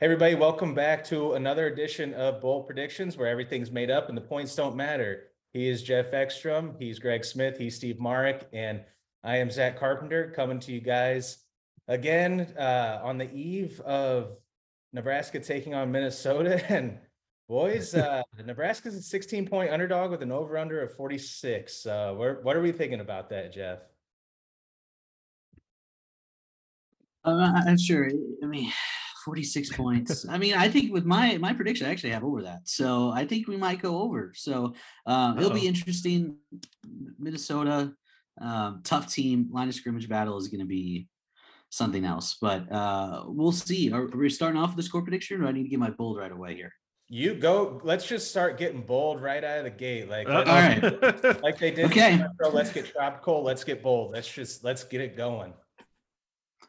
Hey, everybody, welcome back to another edition of Bold Predictions where everything's made up and the points don't matter. He is Jeff Ekstrom, he's Greg Smith, he's Steve Marik, and I am Zach Carpenter coming to you guys again uh, on the eve of Nebraska taking on Minnesota. And boys, uh, Nebraska's a 16 point underdog with an over under of 46. Uh, what are we thinking about that, Jeff? I'm sure. I mean, 46 points. I mean, I think with my my prediction, I actually have over that. So I think we might go over. So uh, it'll be interesting. Minnesota, um, tough team. Line of scrimmage battle is going to be something else. But uh, we'll see. Are, are we starting off with the score prediction, or do I need to get my bold right away here? You go. Let's just start getting bold right out of the gate, like all right, like they did. Okay, let's get tropical. Let's get bold. Let's just let's get it going.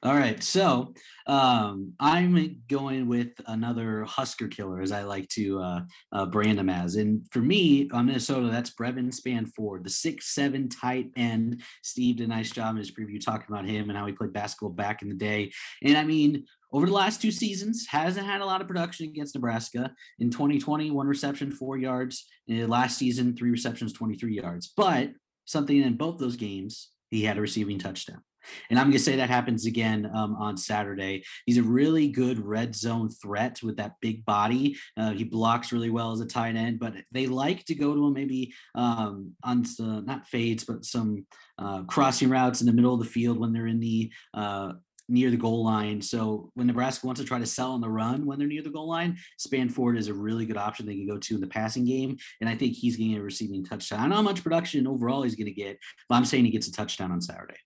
All right, so um, I'm going with another Husker killer, as I like to uh, uh, brand him as. And for me, on Minnesota, that's Brevyn Spann-Ford, the six-seven tight end. Steve did a nice job in his preview talking about him and how he played basketball back in the day. And I mean, over the last two seasons, hasn't had a lot of production against Nebraska. In 2020, one reception, four yards. In last season, three receptions, 23 yards. But something in both those games, he had a receiving touchdown. And I'm going to say that happens again um, on Saturday. He's a really good red zone threat with that big body. Uh, he blocks really well as a tight end, but they like to go to him maybe um, on some, not fades, but some uh, crossing routes in the middle of the field when they're in the uh, near the goal line. So when Nebraska wants to try to sell on the run when they're near the goal line, Spann-Ford is a really good option they can go to in the passing game. And I think he's going getting a receiving touchdown. I don't know how much production overall he's going to get, but I'm saying he gets a touchdown on Saturday.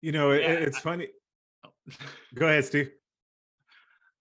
You know, it, yeah. it's funny. Oh. Go ahead, Steve.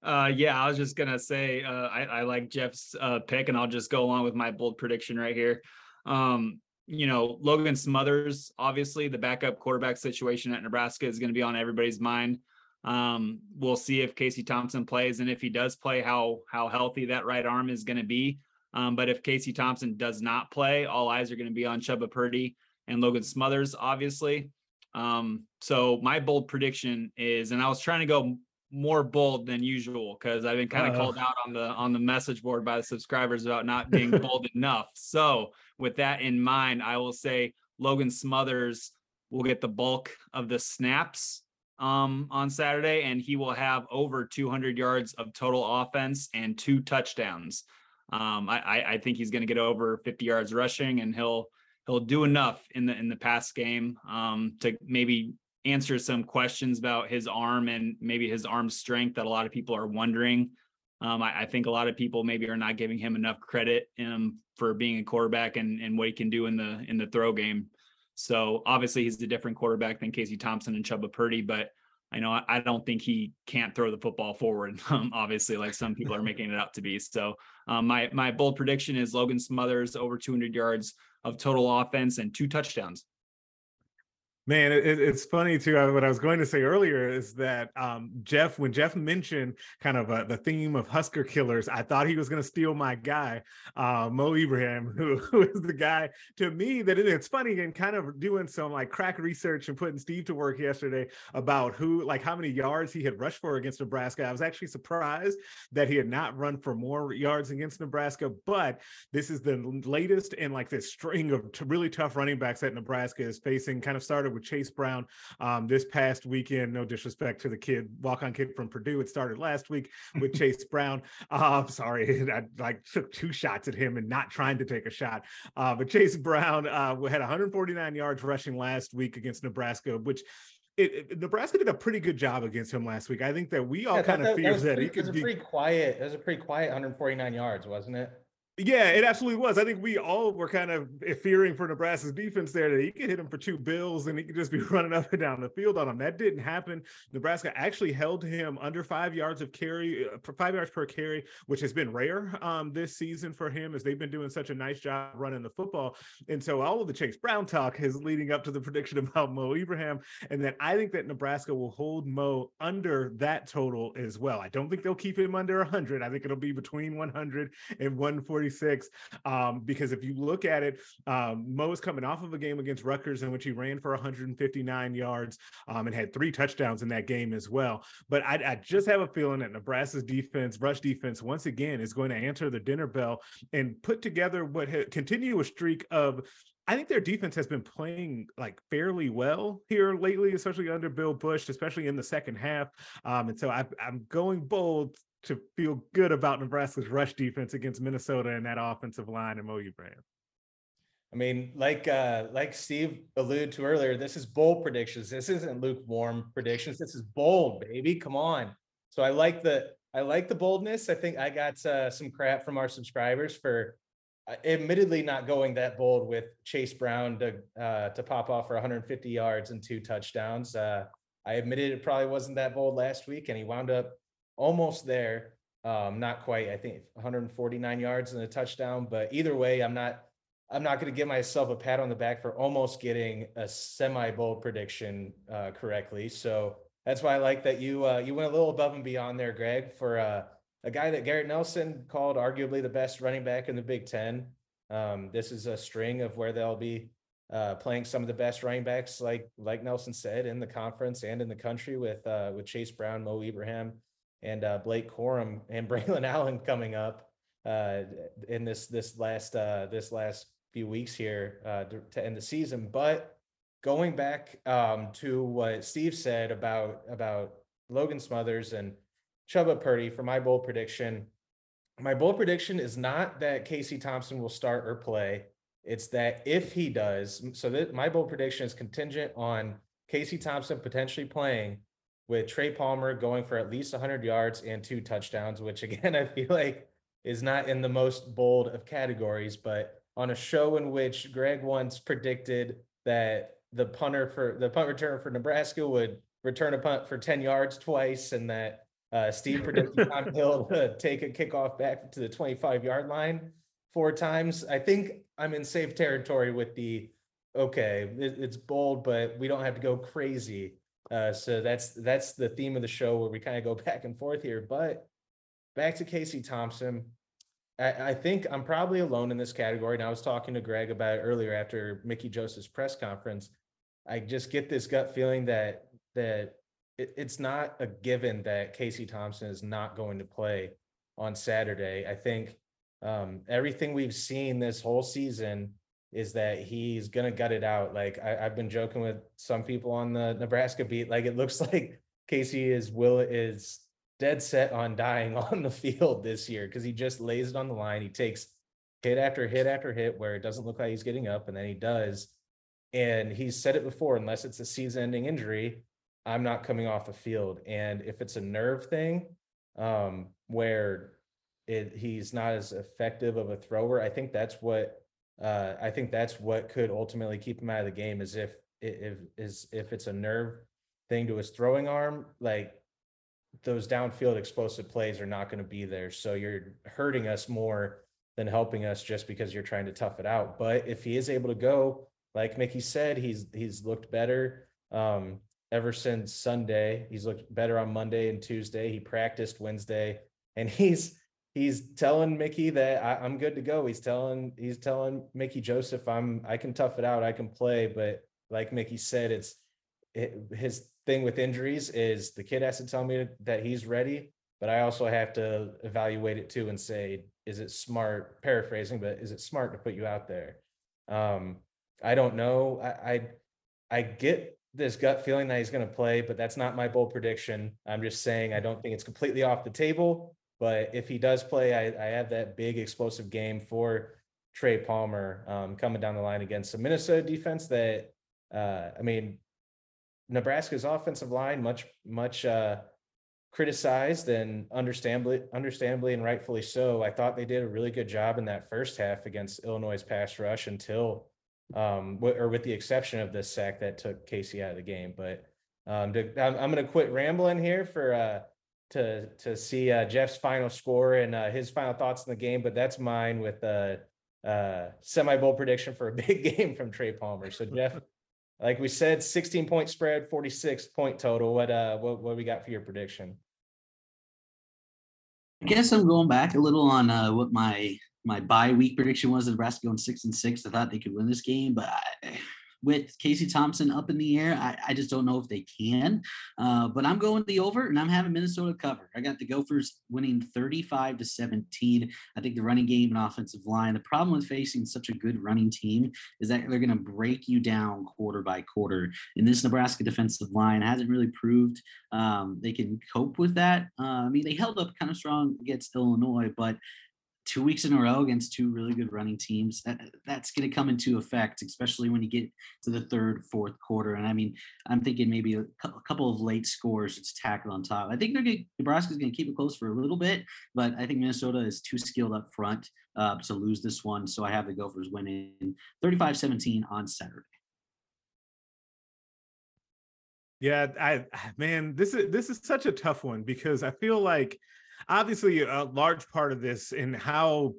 Uh, yeah, I was just gonna say uh, I, I like Jeff's uh, pick, and I'll just go along with my bold prediction right here. Um, you know, Logan Smothers, obviously the backup quarterback situation at Nebraska is going to be on everybody's mind. Um, we'll see if Casey Thompson plays, and if he does play, how how healthy that right arm is going to be. Um, but if Casey Thompson does not play, all eyes are going to be on Chubba Purdy and Logan Smothers, obviously. Um, so my bold prediction is, and I was trying to go more bold than usual because I've been kind of uh, called out on the on the message board by the subscribers about not being bold enough. So with that in mind, I will say Logan Smothers will get the bulk of the snaps um, on Saturday, and he will have over 200 yards of total offense and two touchdowns. Um, I, I think he's going to get over 50 yards rushing, and he'll he'll do enough in the in the past game um, to maybe answer some questions about his arm and maybe his arm strength that a lot of people are wondering. Um, I, I, think a lot of people maybe are not giving him enough credit um, for being a quarterback and, and what he can do in the in the throw game. So obviously he's a different quarterback than Casey Thompson and Chubba Purdy, but I know I don't think he can't throw the football forward. Um, obviously, like some people are making it out to be. So um, my my bold prediction is Logan Smothers over 200 yards of total offense and two touchdowns. Man, it, it's funny too. What I was going to say earlier is that um, Jeff, when Jeff mentioned kind of uh, the theme of Husker killers, I thought he was going to steal my guy, uh, Mo Ibrahim, who, who is the guy to me that it, it's funny and kind of doing some like crack research and putting Steve to work yesterday about who, like how many yards he had rushed for against Nebraska. I was actually surprised that he had not run for more yards against Nebraska, but this is the latest in like this string of t- really tough running backs that Nebraska is facing. Kind of started with Chase Brown um, this past weekend. No disrespect to the kid, walk on kid from Purdue. It started last week with Chase Brown. Uh, sorry, I like took two shots at him and not trying to take a shot. Uh, but Chase Brown uh, had 149 yards rushing last week against Nebraska, which it, it, Nebraska did a pretty good job against him last week. I think that we all yeah, kind of feared that, that, he could be pretty quiet. It was a pretty quiet 149 yards, wasn't it? Yeah, it absolutely was. I think we all were kind of fearing for Nebraska's defense there that he could hit him for two bills and he could just be running up and down the field on him. That didn't happen. Nebraska actually held him under five yards of carry, uh, five yards per carry, which has been rare um, this season for him as they've been doing such a nice job running the football. And so all of the Chase Brown talk is leading up to the prediction about Mo Ibrahim. And then I think that Nebraska will hold Mo under that total as well. I don't think they'll keep him under 100. I think it'll be between 100 and 140 46. Um, because if you look at it, um, Mo is coming off of a game against Rutgers in which he ran for 159 yards um, and had three touchdowns in that game as well. But I, I just have a feeling that Nebraska's defense, rush defense, once again is going to answer the dinner bell and put together what ha- continue a streak of I think their defense has been playing like fairly well here lately, especially under Bill Busch, especially in the second half. Um, and so I, I'm going bold to feel good about Nebraska's rush defense against Minnesota and that offensive line and Mo Ibrahim. I mean, like uh like Steve alluded to earlier, this is bold predictions. This isn't lukewarm predictions. This is bold, baby. Come on. So I like the I like the boldness. I think I got uh, some crap from our subscribers for uh, admittedly not going that bold with Chase Brown to uh, to pop off for 150 yards and two touchdowns. Uh, I admitted it probably wasn't that bold last week, and he wound up almost there. Um, not quite. I think 149 yards and a touchdown. But either way, I'm not. I'm not going to give myself a pat on the back for almost getting a semi bold prediction uh, correctly. So that's why I like that you uh, you went a little above and beyond there, Greg, for uh, a guy that Garrett Nelson called arguably the best running back in the Big Ten. Um, this is a string of where they'll be uh, playing some of the best running backs, like like Nelson said, in the conference and in the country with uh, with Chase Brown, Mo Ibrahim, and uh, Blake Corum and Braylon Allen coming up uh, in this this last uh, this last few weeks here uh, to, to end the season. But going back um, to what Steve said about about Logan Smothers and Chubba Purdy for my bold prediction. My bold prediction is not that Casey Thompson will start or play. It's that if he does, so that my bold prediction is contingent on Casey Thompson potentially playing with Trey Palmer going for at least 100 yards and two touchdowns, which again, I feel like is not in the most bold of categories. But on a show in which Greg once predicted that the punter for the punt returner for Nebraska would return a punt for 10 yards twice and that uh, Steve predicted Tom Hill to take a kickoff back to the 25 yard line four times. I think I'm in safe territory with the okay, it, it's bold, but we don't have to go crazy. Uh, so that's that's the theme of the show where we kind of go back and forth here. But back to Casey Thompson. I, I think I'm probably alone in this category. And I was talking to Greg about it earlier after Mickey Joseph's press conference. I just get this gut feeling that that it, it's not a given that Casey Thompson is not going to play on Saturday. I think um, everything we've seen this whole season is that he's gonna gut it out. Like I, I've been joking with some people on the Nebraska beat. Like it looks like Casey is will is dead set on dying on the field this year because he just lays it on the line. He takes hit after hit after hit where it doesn't look like he's getting up, and then he does. And he's said it before, unless it's a season-ending injury, I'm not coming off the field. And if it's a nerve thing, um, where it he's not as effective of a thrower, I think that's what uh, I think that's what could ultimately keep him out of the game. Is if if is if it's a nerve thing to his throwing arm, like those downfield explosive plays are not going to be there. So you're hurting us more than helping us just because you're trying to tough it out. But if he is able to go, like Mickey said, he's he's looked better. Um, ever since Sunday. He's looked better on Monday and Tuesday. He practiced Wednesday, and he's he's telling Mickey that I, am good to go. He's telling he's telling Mickey Joseph I'm I can tough it out. I can play, but like Mickey said, it's it, his thing with injuries is the kid has to tell me that he's ready, but I also have to evaluate it too and say, is it smart? Paraphrasing, but is it smart to put you out there? Um, I don't know. I, I I get this gut feeling that he's going to play, but that's not my bold prediction. I'm just saying I don't think it's completely off the table. But if he does play, I, I have that big explosive game for Trey Palmer um, coming down the line against the Minnesota defense that, uh, I mean, Nebraska's offensive line much much uh, criticized and understandably understandably and rightfully so. I thought they did a really good job in that first half against Illinois' pass rush until um, or with the exception of this sack that took Casey out of the game. But um, to, I'm, I'm going to quit rambling here for uh, to to see uh, Jeff's final score and uh, his final thoughts in the game. But that's mine with a uh, semi bowl prediction for a big game from Trey Palmer. So Jeff, like we said, 16 point spread, 46 point total. What uh what what we got for your prediction? I guess I'm going back a little on uh, what my my bye week prediction was Nebraska going six and six. I thought they could win this game, but I, with Casey Thompson up in the air, I, I just don't know if they can. Uh, but I'm going the over and I'm having Minnesota cover. I got the Gophers winning 35 to 17. I think the running game and offensive line, the problem with facing such a good running team is that they're going to break you down quarter by quarter. And this Nebraska defensive line hasn't really proved um, they can cope with that. Uh, I mean, they held up kind of strong against Illinois, but two weeks in a row against two really good running teams. That, that's going to come into effect, especially when you get to the third, fourth quarter. And I mean, I'm thinking maybe a, couple of late scores it's tackled on top. I think they're going Nebraska's going to keep it close for a little bit, but I think Minnesota is too skilled up front uh, to lose this one. So I have the Gophers winning 35-17 on Saturday. Yeah, I man, this is this is such a tough one because I feel like obviously a large part of this and how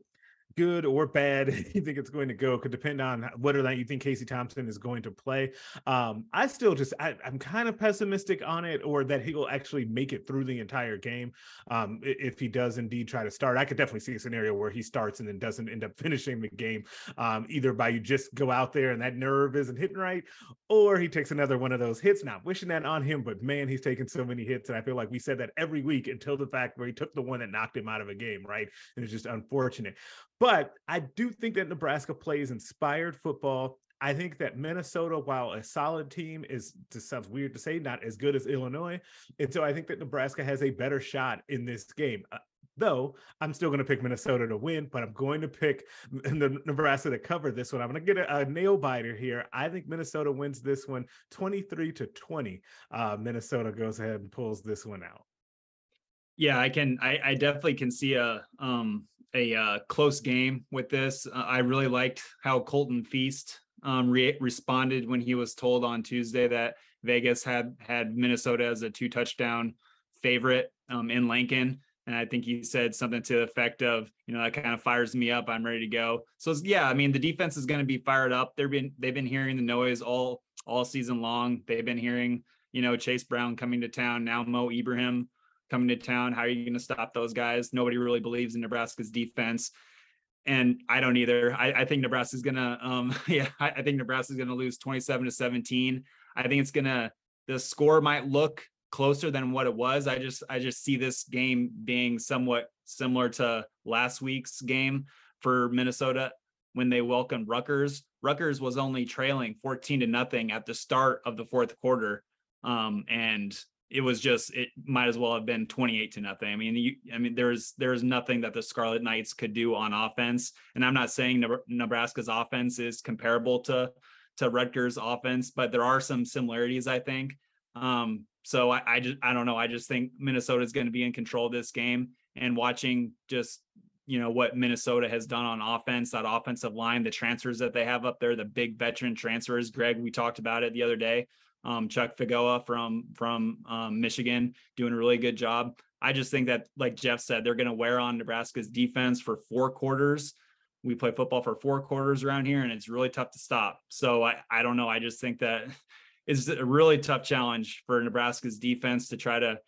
good or bad you think it's going to go could depend on whether or not you think Casey Thompson is going to play. Um, I still just I, am kind of pessimistic on it, or that he will actually make it through the entire game. Um, if he does indeed try to start, I could definitely see a scenario where he starts and then doesn't end up finishing the game, um, either by you just go out there and that nerve isn't hitting right, or he takes another one of those hits. Not wishing that on him, but man, he's taken so many hits, and I feel like we said that every week until the fact where he took the one that knocked him out of a game, right? And it's just unfortunate. But I do think that Nebraska plays inspired football. I think that Minnesota, while a solid team, is just sounds weird to say, not as good as Illinois. And so I think that Nebraska has a better shot in this game. Uh, though I'm still going to pick Minnesota to win, but I'm going to pick the Nebraska to cover this one. I'm going to get a, a, nail biter here. I think Minnesota wins this one 23 to 20. Uh, Minnesota goes ahead and pulls this one out. Yeah, I can. I, I definitely can see a um a uh, close game with this. Uh, I really liked how Colton Feist um, re- responded when he was told on Tuesday that Vegas had had Minnesota as a two touchdown favorite um, in Lincoln. And I think he said something to the effect of, you know, that kind of fires me up. I'm ready to go. So yeah, I mean, the defense is going to be fired up. They've been they've been hearing the noise all all season long. They've been hearing, you know, Chase Brown coming to town now, Mo Ibrahim coming to town. How are you going to stop those guys? Nobody really believes in Nebraska's defense. And I don't either. I, I think Nebraska's gonna, um, yeah, I, I think Nebraska's gonna lose 27 to 17. I think it's gonna, the score might look closer than what it was. I just, I just see this game being somewhat similar to last week's game for Minnesota when they welcomed Rutgers. Rutgers was only trailing 14 to nothing at the start of the fourth quarter. Um, and it was just it might as well have been 28 to nothing. I mean, you, I mean, there's there's nothing that the Scarlet Knights could do on offense, and I'm not saying Nebraska's offense is comparable to to Rutgers' offense, but there are some similarities, I think. Um, so I, I just I don't know. I just think Minnesota is going to be in control of this game, and watching just you know what Minnesota has done on offense, that offensive line, the transfers that they have up there, the big veteran transfers. Greg, we talked about it the other day um, Chuck Filiaga from from um, Michigan doing a really good job. I just think that, like Jeff said, they're going to wear on Nebraska's defense for four quarters. We play football for four quarters around here, and it's really tough to stop. So I, I don't know. I just think that it's a really tough challenge for Nebraska's defense to try to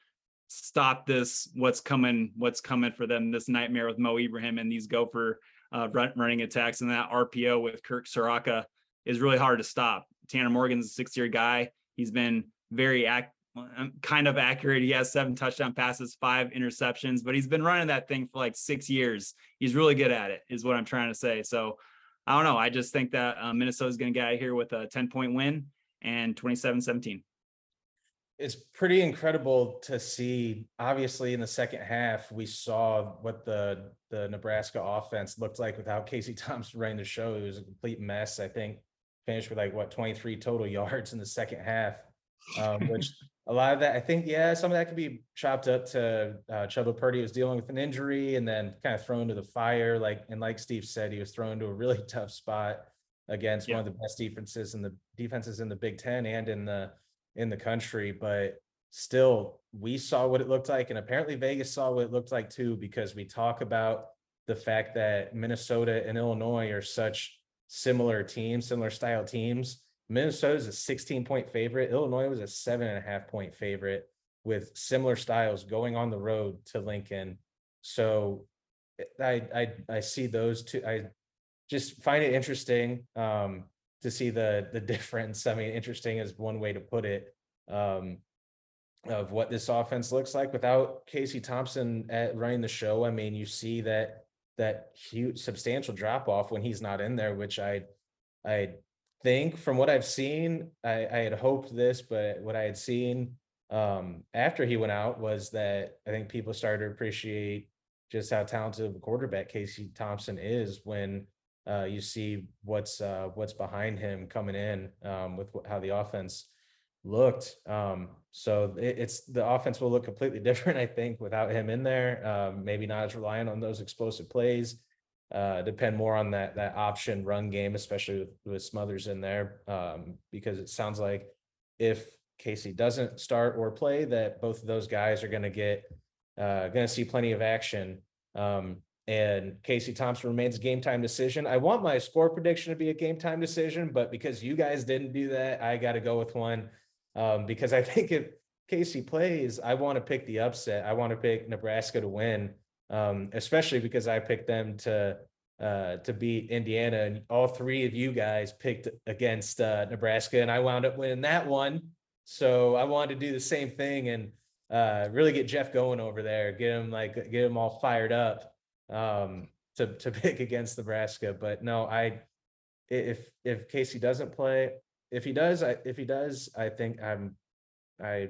stop this. What's coming? What's coming for them? This nightmare with Mo Ibrahim and these Gopher uh, run, running attacks and that RPO with Kirk Ciarrocca is really hard to stop. Tanner Morgan's a six-year guy. He's been very act, um, kind of accurate. He has seven touchdown passes, five interceptions, but he's been running that thing for like six years. He's really good at it, is what I'm trying to say. So I don't know. I just think that uh, Minnesota is going to get out here with a 10 point win and 27 17. It's pretty incredible to see. Obviously, in the second half, we saw what the the Nebraska offense looked like without Casey Thompson running the show. It was a complete mess. I think finished with like what 23 total yards in the second half, um, which a lot of that I think yeah some of that could be chopped up to uh, Chubba Purdy was dealing with an injury and then kind of thrown to the fire like and like Steve said he was thrown to a really tough spot against yeah. one of the best defenses in the defenses in the Big Ten and in the in the country, but still we saw what it looked like and apparently Vegas saw what it looked like too because we talk about the fact that Minnesota and Illinois are such similar teams, similar style teams. Minnesota is a 16 point favorite. Illinois was a seven and a half point favorite with similar styles going on the road to Lincoln. So I, I, I see those two, I just find it interesting, um, to see the, the difference. I mean, interesting is one way to put it. Um, of what this offense looks like without Casey Thompson at running the show. I mean, you see that, that huge substantial drop off when he's not in there, which I, I think from what I've seen, I, I had hoped this, but what I had seen um, after he went out was that I think people started to appreciate just how talented of a quarterback Casey Thompson is when uh, you see what's uh, what's behind him coming in um, with how the offense looked. Um, so it, it's the offense will look completely different, I think, without him in there. Um, maybe not as reliant on those explosive plays. Uh, depend more on that that option run game, especially with, with Smothers in there, um, because it sounds like if Casey doesn't start or play, that both of those guys are going to get uh, going to see plenty of action. Um, and Casey Thompson remains a game time decision. I want my score prediction to be a game time decision, but because you guys didn't do that, I got to go with one. Um, because I think if Casey plays, I want to pick the upset. I want to pick Nebraska to win, um, especially because I picked them to uh, to beat Indiana, and all three of you guys picked against uh, Nebraska, and I wound up winning that one. So I wanted to do the same thing and uh, really get Jeff going over there, get him like get him all fired up um, to to pick against Nebraska. But no, I if if Casey doesn't play, if he does, I if he does, I think I'm I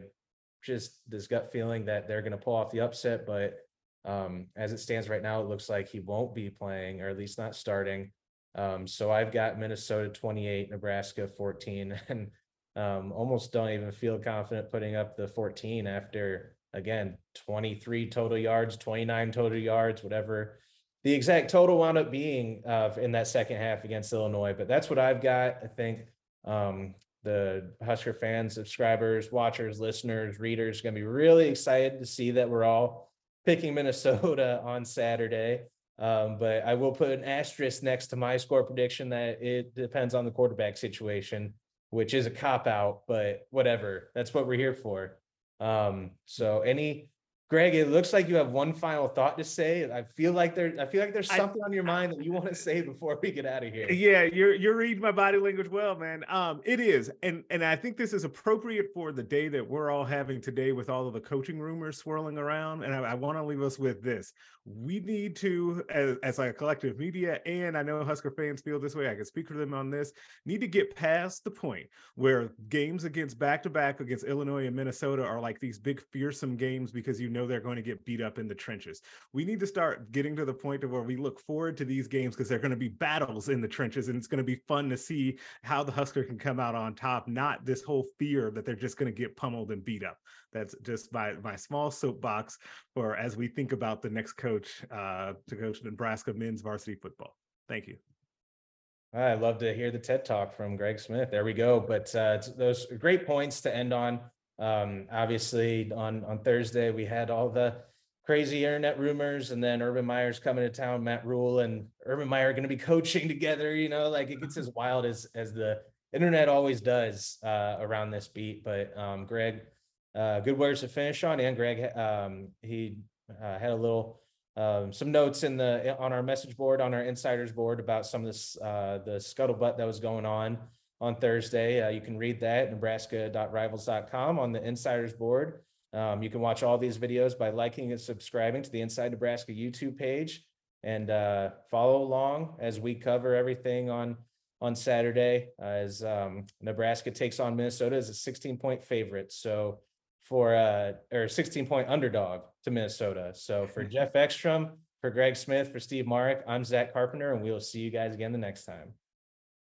just this gut feeling that they're gonna pull off the upset, but um as it stands right now, it looks like he won't be playing, or at least not starting. Um, so I've got Minnesota twenty-eight, Nebraska fourteen, and um almost don't even feel confident putting up the fourteen after again, twenty-three total yards, twenty-nine total yards, whatever the exact total wound up being uh in that second half against Illinois, but that's what I've got. I think um the Husker fans, subscribers, watchers, listeners, readers gonna be really excited to see that we're all picking Minnesota on Saturday. Um, but I will put an asterisk next to my score prediction that it depends on the quarterback situation, which is a cop out, but whatever. That's what we're here for. Um, so any Greg, it looks like you have one final thought to say. I feel like there, I feel like there's I- something on your mind that you want to say before we get out of here. Yeah, you're you're reading my body language well, man. Um, it is, and and I think this is appropriate for the day that we're all having today with all of the coaching rumors swirling around. And I, I want to leave us with this: we need to, as as a collective media, and I know Husker fans feel this way. I can speak for them on this. Need to get past the point where games against back to back against Illinois and Minnesota are like these big fearsome games because you know they're going to get beat up in the trenches we need to start getting to the point of where we look forward to these games because they're going to be battles in the trenches and it's going to be fun to see how the Husker can come out on top, not this whole fear that they're just going to get pummeled and beat up. That's just my my small soapbox for as we think about the next coach uh, to coach Nebraska men's varsity football. Thank you. I love to hear the TED talk from Greg Smith. There we go. But uh, those great points to end on. Um, obviously, on on Thursday we had all the crazy internet rumors, and then Urban Meyer's coming to town. Matt Rhule and Urban Meyer are going to be coaching together. You know, like it gets as wild as as the internet always does uh, around this beat. But um, Greg, uh, good words to finish on, and Greg, um, he uh, had a little um, some notes in the on our message board on our insiders board about some of this uh, the scuttlebutt that was going on on Thursday. Uh, you can read that at nebraska.rivals.com on the insiders board. Um, you can watch all these videos by liking and subscribing to the Inside Nebraska YouTube page and uh, follow along as we cover everything on on Saturday as um, Nebraska takes on Minnesota as a 16 point favorite. So for uh or 16 point underdog to Minnesota. So for Jeff Ekstrom, for Greg Smith, for Steve Marik, I'm Zach Carpenter, and we will see you guys again the next time.